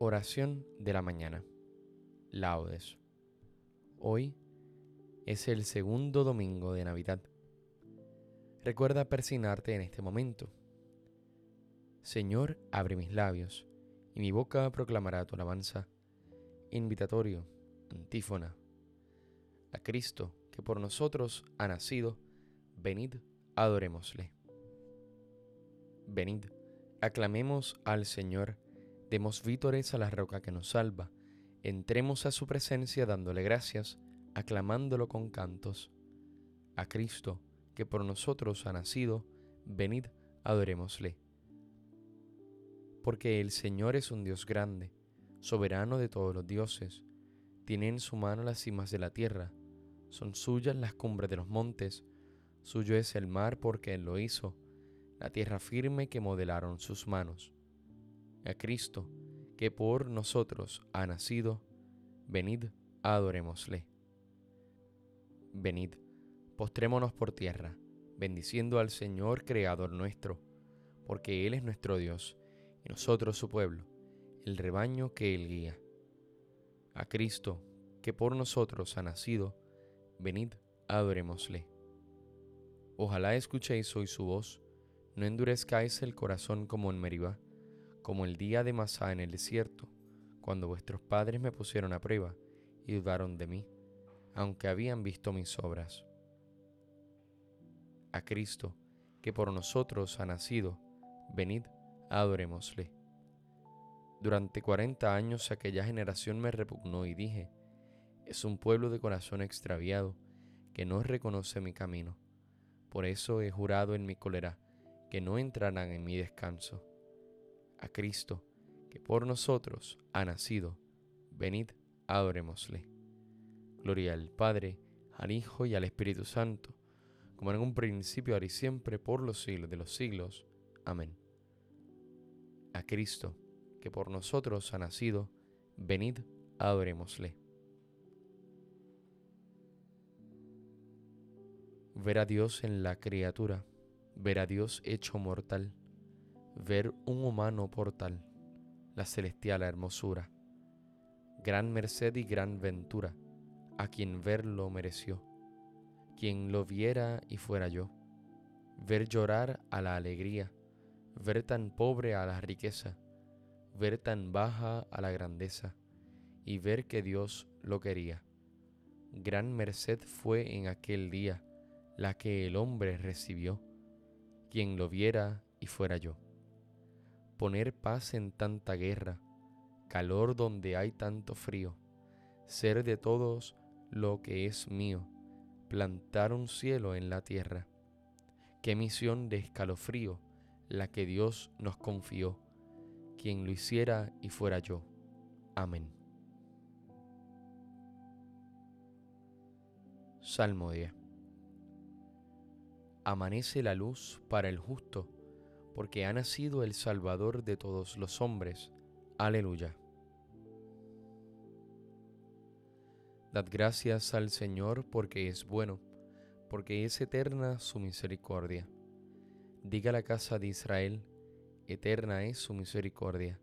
Oración de la mañana. Laudes. Hoy es el segundo domingo de Navidad. Recuerda persignarte en este momento. Señor, abre mis labios, y mi boca proclamará tu alabanza. Invitatorio, antífona. A Cristo, que por nosotros ha nacido, venid, adorémosle. Venid, aclamemos al Señor Demos vítores a la roca que nos salva. Entremos a su presencia dándole gracias, aclamándolo con cantos. A Cristo, que por nosotros ha nacido, venid, adorémosle. Porque el Señor es un Dios grande, soberano de todos los dioses. Tiene en su mano las cimas de la tierra, son suyas las cumbres de los montes, suyo es el mar porque Él lo hizo, la tierra firme que modelaron sus manos a Cristo, que por nosotros ha nacido, venid, adorémosle. Venid, postrémonos por tierra, bendiciendo al Señor Creador nuestro, porque Él es nuestro Dios, y nosotros su pueblo, el rebaño que Él guía. A Cristo, que por nosotros ha nacido, venid, adorémosle. Ojalá escuchéis hoy su voz, no endurezcáis el corazón como en Meribá como el día de Masá en el desierto, cuando vuestros padres me pusieron a prueba y dudaron de mí, aunque habían visto mis obras. A Cristo, que por nosotros ha nacido, venid, adorémosle. Durante cuarenta años aquella generación me repugnó y dije, es un pueblo de corazón extraviado que no reconoce mi camino. Por eso he jurado en mi cólera que no entrarán en mi descanso a Cristo, que por nosotros ha nacido. Venid, adorémosle. Gloria al Padre, al Hijo y al Espíritu Santo, como en un principio, ahora y siempre, por los siglos de los siglos. Amén. A Cristo, que por nosotros ha nacido, venid, adorémosle. Ver a Dios en la criatura, ver a Dios hecho mortal ver un humano portal, la celestial hermosura, gran merced y gran ventura, a quien verlo mereció, quien lo viera y fuera yo, ver llorar a la alegría, ver tan pobre a la riqueza, ver tan baja a la grandeza, y ver que Dios lo quería. Gran merced fue en aquel día la que el hombre recibió, quien lo viera y fuera yo poner paz en tanta guerra, calor donde hay tanto frío, ser de todos lo que es mío, plantar un cielo en la tierra. Qué misión de escalofrío la que Dios nos confió, quien lo hiciera y fuera yo. Amén. Salmo 10. Amanece la luz para el justo porque ha nacido el Salvador de todos los hombres. Aleluya. Dad gracias al Señor porque es bueno, porque es eterna su misericordia. Diga la casa de Israel, eterna es su misericordia.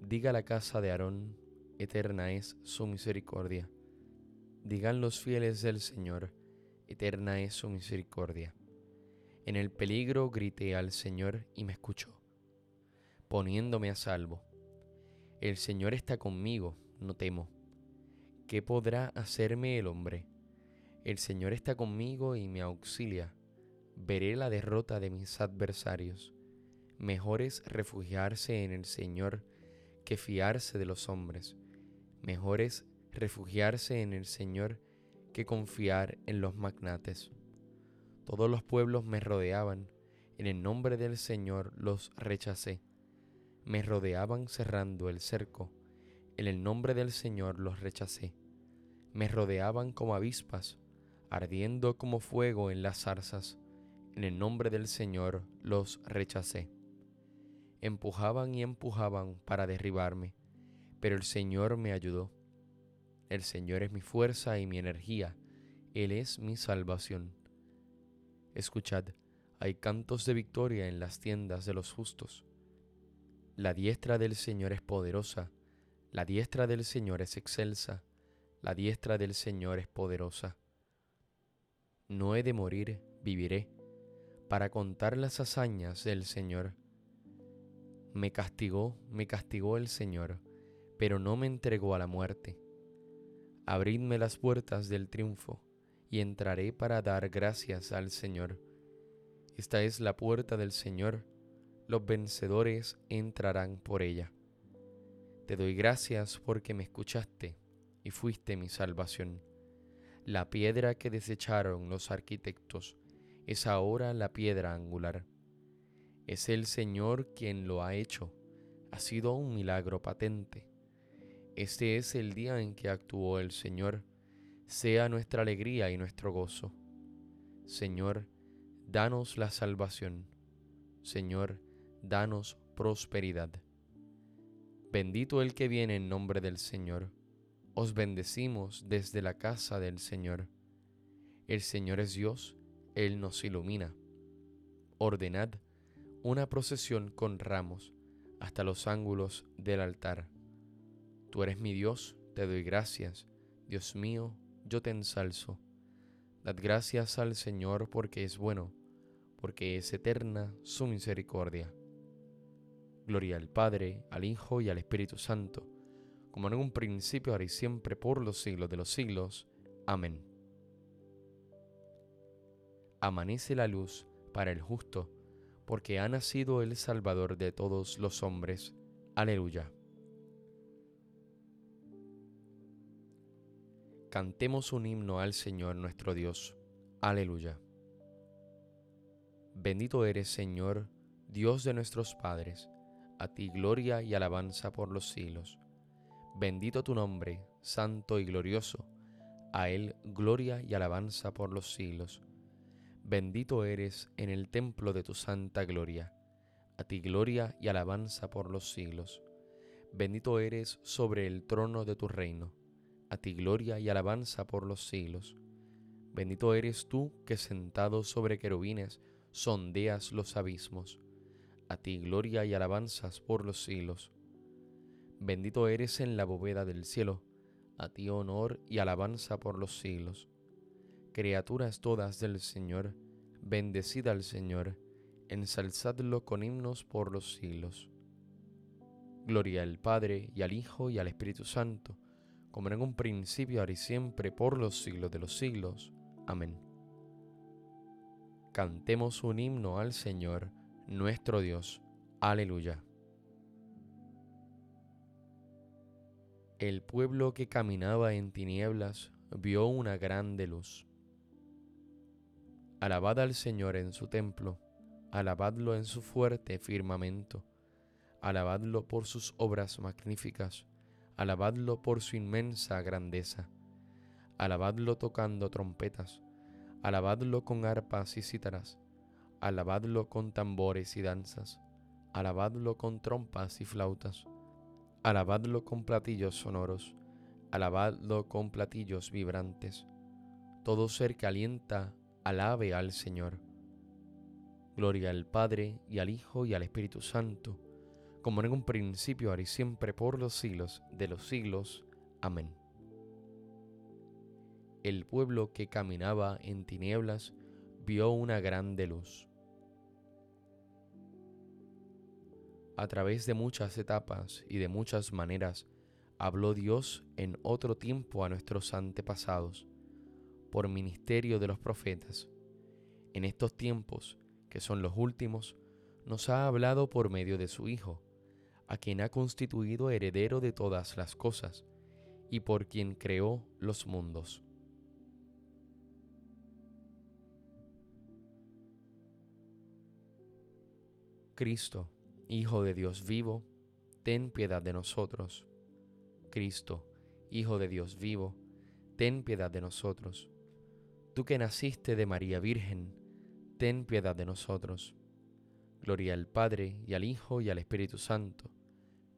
Diga la casa de Aarón, eterna es su misericordia. Digan los fieles del Señor, eterna es su misericordia. En el peligro grité al Señor y me escuchó, poniéndome a salvo. El Señor está conmigo, no temo. ¿Qué podrá hacerme el hombre? El Señor está conmigo y me auxilia. Veré la derrota de mis adversarios. Mejor es refugiarse en el Señor que fiarse de los hombres. Mejor es refugiarse en el Señor que confiar en los magnates. Todos los pueblos me rodeaban, en el nombre del Señor los rechacé. Me rodeaban cerrando el cerco, en el nombre del Señor los rechacé. Me rodeaban como avispas, ardiendo como fuego en las zarzas, en el nombre del Señor los rechacé. Empujaban y empujaban para derribarme, pero el Señor me ayudó. El Señor es mi fuerza y mi energía, Él es mi salvación. Escuchad, hay cantos de victoria en las tiendas de los justos. La diestra del Señor es poderosa, La diestra del Señor es excelsa, la diestra del Señor es poderosa. No he de morir, viviré, para contar las hazañas del Señor. Me castigó, me castigó el Señor, pero no me entregó a la muerte. Abridme las puertas del triunfo, y entraré para dar gracias al Señor. Esta es la puerta del Señor, los vencedores entrarán por ella. Te doy gracias porque me escuchaste y fuiste mi salvación. La piedra que desecharon los arquitectos es ahora la piedra angular. Es el Señor quien lo ha hecho. Ha sido un milagro patente. Este es el día en que actuó el Señor. Sea nuestra alegría y nuestro gozo. Señor, danos la salvación. Señor, danos prosperidad. Bendito el que viene en nombre del Señor. Os bendecimos desde la casa del Señor. El Señor es Dios, Él nos ilumina. Ordenad una procesión con ramos hasta los ángulos del altar. Tú eres mi Dios, te doy gracias. Dios mío, yo te ensalzo. Dad gracias al Señor porque es bueno, porque es eterna su misericordia. Gloria al Padre, al Hijo y al Espíritu Santo, como en un principio, ahora y siempre, por los siglos de los siglos. Amén. Amanece la luz para el justo, porque ha nacido el Salvador de todos los hombres. Aleluya. Cantemos un himno al Señor nuestro Dios. Aleluya. Bendito eres, Señor, Dios de nuestros padres a ti gloria y alabanza por los siglos. Bendito tu nombre, santo y glorioso, a él gloria y alabanza por los siglos. Bendito eres en el templo de tu santa gloria, a ti gloria y alabanza por los siglos. Bendito eres sobre el trono de tu reino, a ti gloria y alabanza por los siglos. Bendito eres tú que sentado sobre querubines sondeas los abismos a ti gloria y alabanzas por los siglos. Bendito eres en la bóveda del cielo, a ti honor y alabanza por los siglos. Criaturas todas del Señor, bendecida al Señor, ensalzadlo con himnos por los siglos. Gloria al Padre y al Hijo y al Espíritu Santo, como en un principio, ahora y siempre, por los siglos de los siglos. Amén. Cantemos un himno al Señor nuestro Dios. Aleluya. El pueblo que caminaba en tinieblas vio una grande luz. Alabad al Señor en su templo, alabadlo en su fuerte firmamento, alabadlo por sus obras magníficas, alabadlo por su inmensa grandeza, alabadlo tocando trompetas, alabadlo con arpas y cítaras, alabadlo con tambores y danzas, alabadlo con trompas y flautas, alabadlo con platillos sonoros, alabadlo con platillos vibrantes. Todo ser que alienta, alabe al Señor. Gloria al Padre y al Hijo y al Espíritu Santo, como en un principio, ahora y siempre, por los siglos de los siglos. Amén. El pueblo que caminaba en tinieblas vio una grande luz. a través de muchas etapas y de muchas maneras, habló Dios en otro tiempo a nuestros antepasados, por ministerio de los profetas. En estos tiempos, que son los últimos, nos ha hablado por medio de su Hijo, a quien ha constituido heredero de todas las cosas, y por quien creó los mundos. Cristo, Hijo de Dios vivo, ten piedad de nosotros. Cristo, Hijo de Dios vivo, ten piedad de nosotros. Tú que naciste de María Virgen, ten piedad de nosotros. Gloria al Padre y al Hijo y al Espíritu Santo.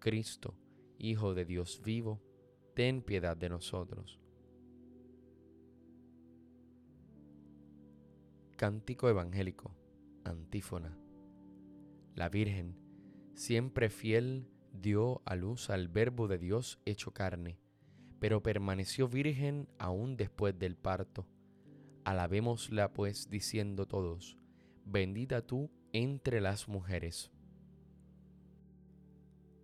Cristo, Hijo de Dios vivo, ten piedad de nosotros. Cántico Evangélico, antífona. La Virgen, siempre fiel, dio a luz al Verbo de Dios hecho carne, pero permaneció virgen aún después del parto. Alabémosla pues diciendo todos, bendita tú entre las mujeres.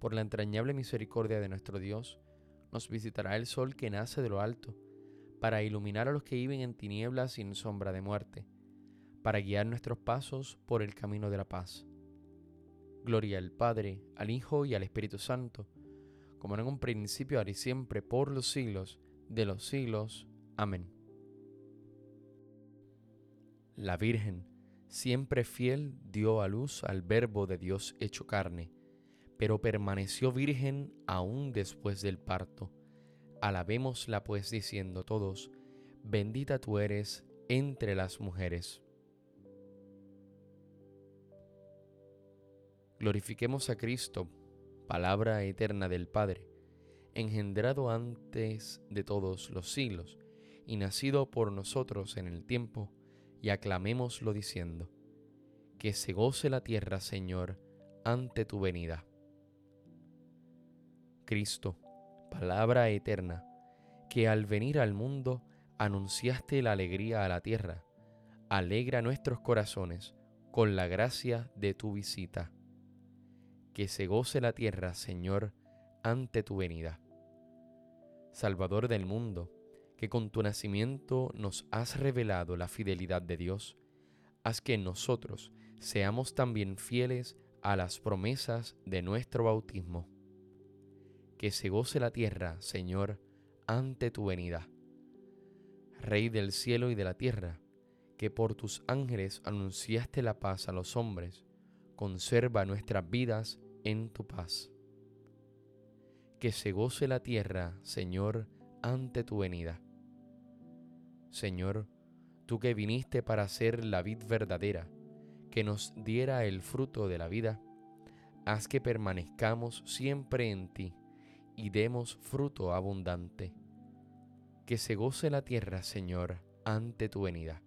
Por la entrañable misericordia de nuestro Dios, nos visitará el sol que nace de lo alto, para iluminar a los que viven en tinieblas sin sombra de muerte, para guiar nuestros pasos por el camino de la paz. Gloria al Padre, al Hijo y al Espíritu Santo, como en un principio, ahora y siempre, por los siglos de los siglos. Amén. La Virgen, siempre fiel, dio a luz al Verbo de Dios hecho carne, pero permaneció virgen aún después del parto. Alabémosla pues diciendo todos, bendita tú eres entre las mujeres. Glorifiquemos a Cristo, palabra eterna del Padre, engendrado antes de todos los siglos y nacido por nosotros en el tiempo, y aclamémoslo diciendo, que se goce la tierra, Señor, ante tu venida. Cristo, palabra eterna, que al venir al mundo anunciaste la alegría a la tierra, alegra nuestros corazones con la gracia de tu visita que se goce la tierra, Señor, ante tu venida. Salvador del mundo, que con tu nacimiento nos has revelado la fidelidad de Dios, haz que nosotros seamos también fieles a las promesas de nuestro bautismo. Que se goce la tierra, Señor, ante tu venida. Rey del cielo y de la tierra, que por tus ángeles anunciaste la paz a los hombres, conserva nuestras vidas en tu paz. Que se goce la tierra, Señor, ante tu venida. Señor, tú que viniste para ser la vid verdadera, que nos diera el fruto de la vida, haz que permanezcamos siempre en ti y demos fruto abundante. Que se goce la tierra, Señor, ante tu venida.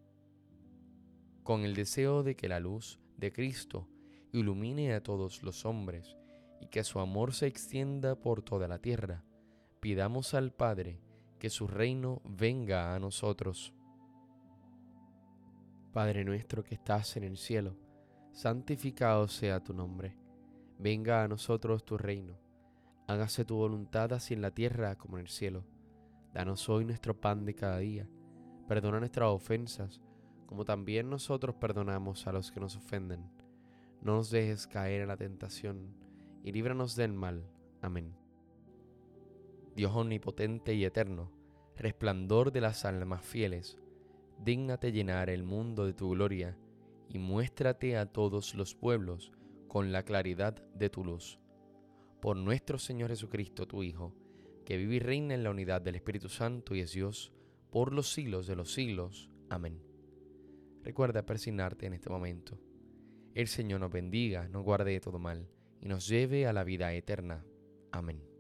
Con el deseo de que la luz de Cristo ilumine a todos los hombres y que su amor se extienda por toda la tierra. Pidamos al Padre que su reino venga a nosotros. Padre nuestro que estás en el cielo, santificado sea tu nombre. Venga a nosotros tu reino. Hágase tu voluntad así en la tierra como en el cielo. Danos hoy nuestro pan de cada día. Perdona nuestras ofensas, como también nosotros perdonamos a los que nos ofenden no nos dejes caer en la tentación, y líbranos del mal. Amén. Dios omnipotente y eterno, resplandor de las almas fieles, dígnate llenar el mundo de tu gloria, y muéstrate a todos los pueblos con la claridad de tu luz. Por nuestro Señor Jesucristo, tu Hijo, que vive y reina en la unidad del Espíritu Santo y es Dios, por los siglos de los siglos. Amén. Recuerda persignarte en este momento. El Señor nos bendiga, nos guarde de todo mal y nos lleve a la vida eterna. Amén.